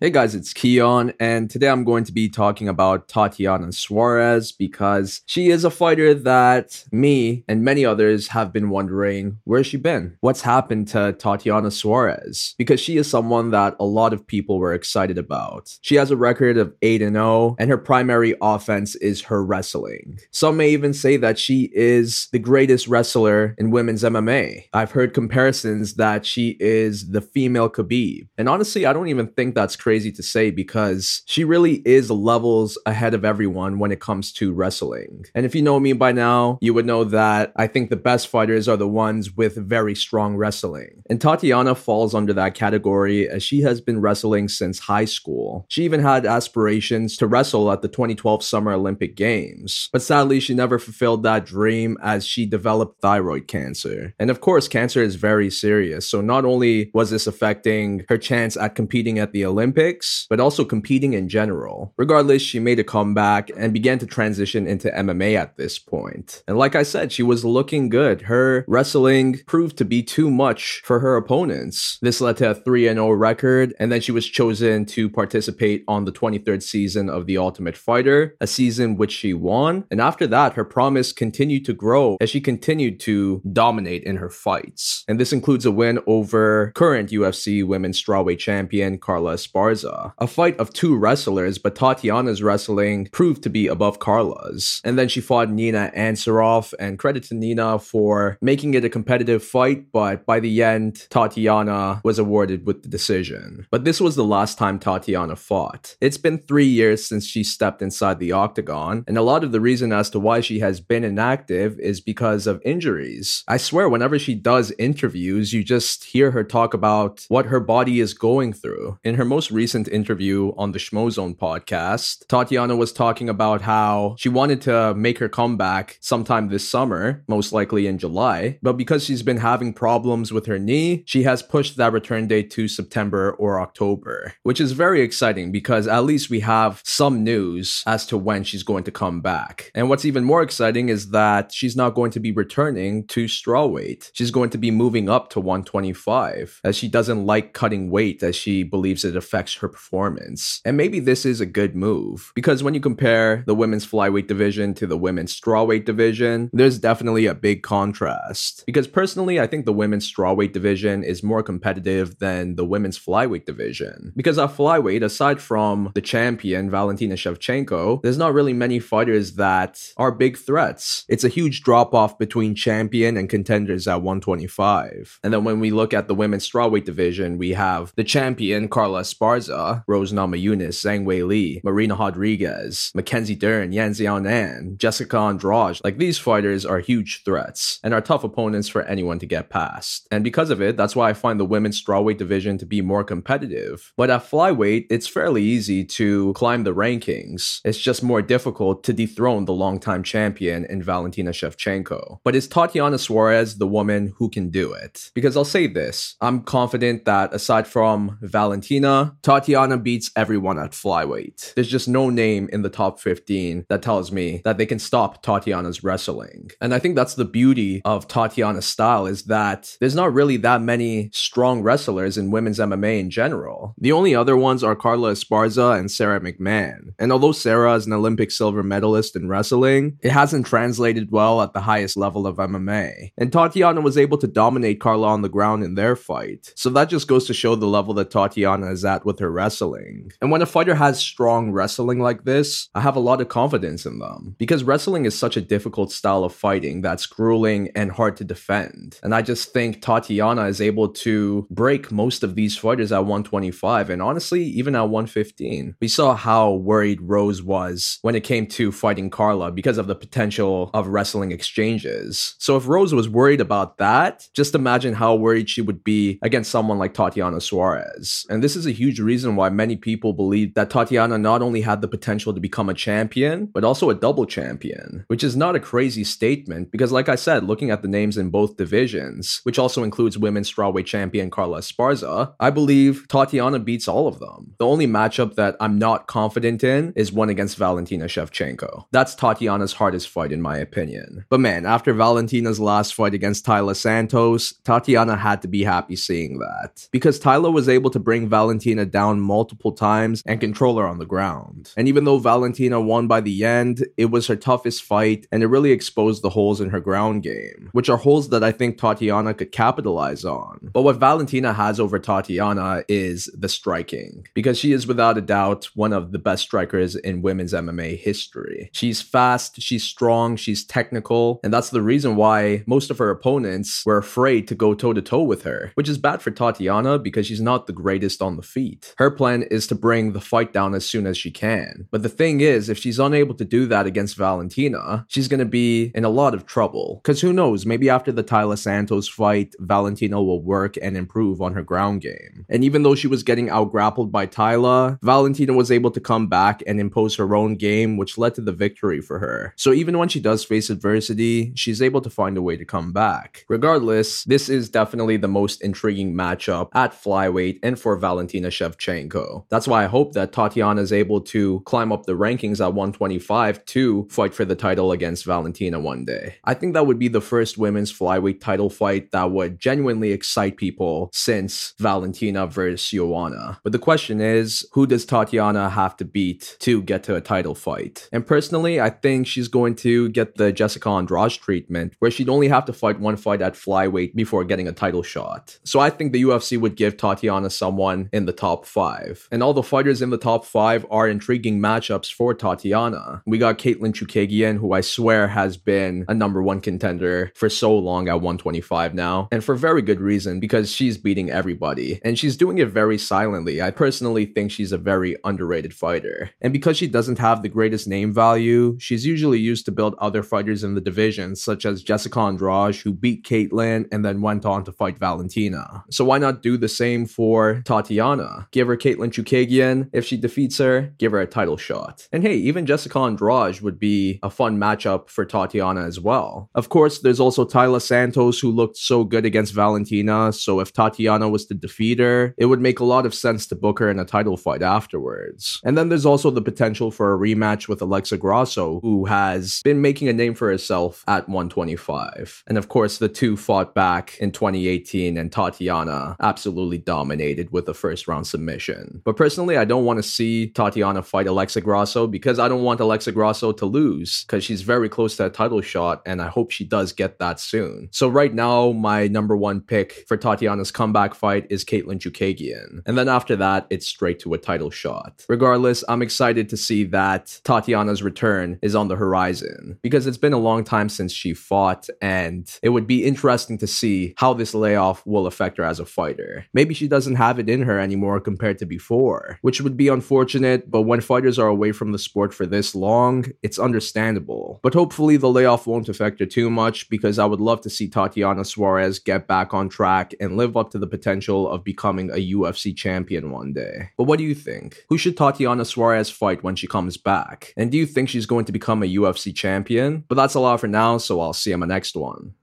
Hey guys, it's Keon, and today I'm going to be talking about Tatiana Suarez because she is a fighter that me and many others have been wondering where's she been? What's happened to Tatiana Suarez? Because she is someone that a lot of people were excited about. She has a record of 8 and 0, and her primary offense is her wrestling. Some may even say that she is the greatest wrestler in women's MMA. I've heard comparisons that she is the female Khabib, and honestly, I don't even think that's crazy to say because she really is levels ahead of everyone when it comes to wrestling. And if you know me by now, you would know that I think the best fighters are the ones with very strong wrestling. And Tatiana falls under that category as she has been wrestling since high school. She even had aspirations to wrestle at the 2012 Summer Olympic Games, but sadly, she never fulfilled that dream as she developed thyroid cancer. And of course, cancer is very serious. So not only was this affecting her chance at competing at the Olympics, Olympics, but also competing in general. Regardless, she made a comeback and began to transition into MMA at this point. And like I said, she was looking good. Her wrestling proved to be too much for her opponents. This led to a 3 0 record, and then she was chosen to participate on the 23rd season of The Ultimate Fighter, a season which she won. And after that, her promise continued to grow as she continued to dominate in her fights. And this includes a win over current UFC women's strawweight champion Carla Esparza Garza. A fight of two wrestlers, but Tatiana's wrestling proved to be above Carla's. And then she fought Nina Ansaroff, and credit to Nina for making it a competitive fight, but by the end, Tatiana was awarded with the decision. But this was the last time Tatiana fought. It's been three years since she stepped inside the octagon, and a lot of the reason as to why she has been inactive is because of injuries. I swear, whenever she does interviews, you just hear her talk about what her body is going through. In her most recent interview on the Schmozone podcast, Tatiana was talking about how she wanted to make her comeback sometime this summer, most likely in July, but because she's been having problems with her knee, she has pushed that return date to September or October, which is very exciting because at least we have some news as to when she's going to come back. And what's even more exciting is that she's not going to be returning to strawweight. She's going to be moving up to 125 as she doesn't like cutting weight as she believes it affects affects her performance. And maybe this is a good move because when you compare the women's flyweight division to the women's strawweight division, there's definitely a big contrast. Because personally, I think the women's strawweight division is more competitive than the women's flyweight division. Because at flyweight, aside from the champion Valentina Shevchenko, there's not really many fighters that are big threats. It's a huge drop off between champion and contenders at 125. And then when we look at the women's strawweight division, we have the champion Carla Esparza Rose Namajunas, Zhang Weili, Marina Rodriguez, Mackenzie Dern, Yan Xiaonan, Jessica Andrade. Like these fighters are huge threats and are tough opponents for anyone to get past. And because of it, that's why I find the women's strawweight division to be more competitive. But at flyweight, it's fairly easy to climb the rankings. It's just more difficult to dethrone the longtime champion in Valentina Shevchenko. But is Tatiana Suarez the woman who can do it? Because I'll say this, I'm confident that aside from Valentina, Tatiana beats everyone at flyweight. There's just no name in the top 15 that tells me that they can stop Tatiana's wrestling. And I think that's the beauty of Tatiana's style is that there's not really that many strong wrestlers in women's MMA in general. The only other ones are Carla Esparza and Sara McMann. And although Sara is an Olympic silver medalist in wrestling, it hasn't translated well at the highest level of MMA. And Tatiana was able to dominate Carla on the ground in their fight. So that just goes to show the level that Tatiana is at with with her wrestling. And when a fighter has strong wrestling like this, I have a lot of confidence in them because wrestling is such a difficult style of fighting that's grueling and hard to defend. And I just think Tatiana is able to break most of these fighters at 125 and honestly, even at 115. We saw how worried Rose was when it came to fighting Carla because of the potential of wrestling exchanges. So if Rose was worried about that, just imagine how worried she would be against someone like Tatiana Suarez. And this is a huge reason why many people believe that Tatiana not only had the potential to become a champion, but also a double champion, which is not a crazy statement because, like I said, looking at the names in both divisions, which also includes women's strawweight champion Carla Esparza, I believe Tatiana beats all of them. The only matchup that I'm not confident in is one against Valentina Shevchenko. That's Tatiana's hardest fight, in my opinion. But man, after Valentina's last fight against Taila Santos, Tatiana had to be happy seeing that because Taila was able to bring Valentina down multiple times and control her on the ground. And even though Valentina won by the end, it was her toughest fight and it really exposed the holes in her ground game, which are holes that I think Tatiana could capitalize on. But what Valentina has over Tatiana is the striking, because she is without a doubt one of the best strikers in women's MMA history. She's fast, she's strong, she's technical, and that's the reason why most of her opponents were afraid to go toe to toe with her, which is bad for Tatiana because she's not the greatest on the feet. Her plan is to bring the fight down as soon as she can. But the thing is, if she's unable to do that against Valentina, she's going to be in a lot of trouble. Because who knows, maybe after the Taila Santos fight, Valentina will work and improve on her ground game. And even though she was getting out grappled by Taila, Valentina was able to come back and impose her own game, which led to the victory for her. So even when she does face adversity, she's able to find a way to come back. Regardless, this is definitely the most intriguing matchup at flyweight and for Valentina Shevchenko. That's why I hope that Tatiana is able to climb up the rankings at 125 to fight for the title against Valentina one day. I think that would be the first women's flyweight title fight that would genuinely excite people since Valentina versus Joanna. But the question is, who does Tatiana have to beat to get to a title fight? And personally, I think she's going to get the Jessica Andrade treatment, where she'd only have to fight one fight at flyweight before getting a title shot. So I think the UFC would give Tatiana someone in the top five. And all the fighters in the top five are intriguing matchups for Tatiana. We got Katlyn Chookagian, who I swear has been a number one contender for so long at 125 now, and for very good reason because she's beating everybody and she's doing it very silently. I personally think she's a very underrated fighter. And because she doesn't have the greatest name value, she's usually used to build other fighters in the division, such as Jessica Andrade, who beat Katlyn and then went on to fight Valentina. So why not do the same for Tatiana? Give her Katlyn Chookagian. If she defeats her, give her a title shot. And hey, even Jessica Andrade would be a fun matchup for Tatiana as well. Of course, there's also Taila Santos, who looked so good against Valentina. So if Tatiana was to defeat her, it would make a lot of sense to book her in a title fight afterwards. And then there's also the potential for a rematch with Alexa Grasso, who has been making a name for herself at 125. And of course, the two fought back in 2018, and Tatiana absolutely dominated with the first round submission. But personally, I don't want to see Tatiana fight Alexa Grasso because I don't want Alexa Grasso to lose because she's very close to a title shot, and I hope she does get that soon. So right now, my number one pick for Tatiana's comeback fight is Katlyn Chookagian. And then after that, it's straight to a title shot. Regardless, I'm excited to see that Tatiana's return is on the horizon because it's been a long time since she fought, and it would be interesting to see how this layoff will affect her as a fighter. Maybe she doesn't have it in her anymore compared to before, which would be unfortunate, but when fighters are away from the sport for this long, it's understandable. But hopefully, the layoff won't affect her too much because I would love to see Tatiana Suarez get back on track and live up to the potential of becoming a UFC champion one day. But what do you think? Who should Tatiana Suarez fight when she comes back? And do you think she's going to become a UFC champion? But that's a lot for now, so I'll see you in my next one.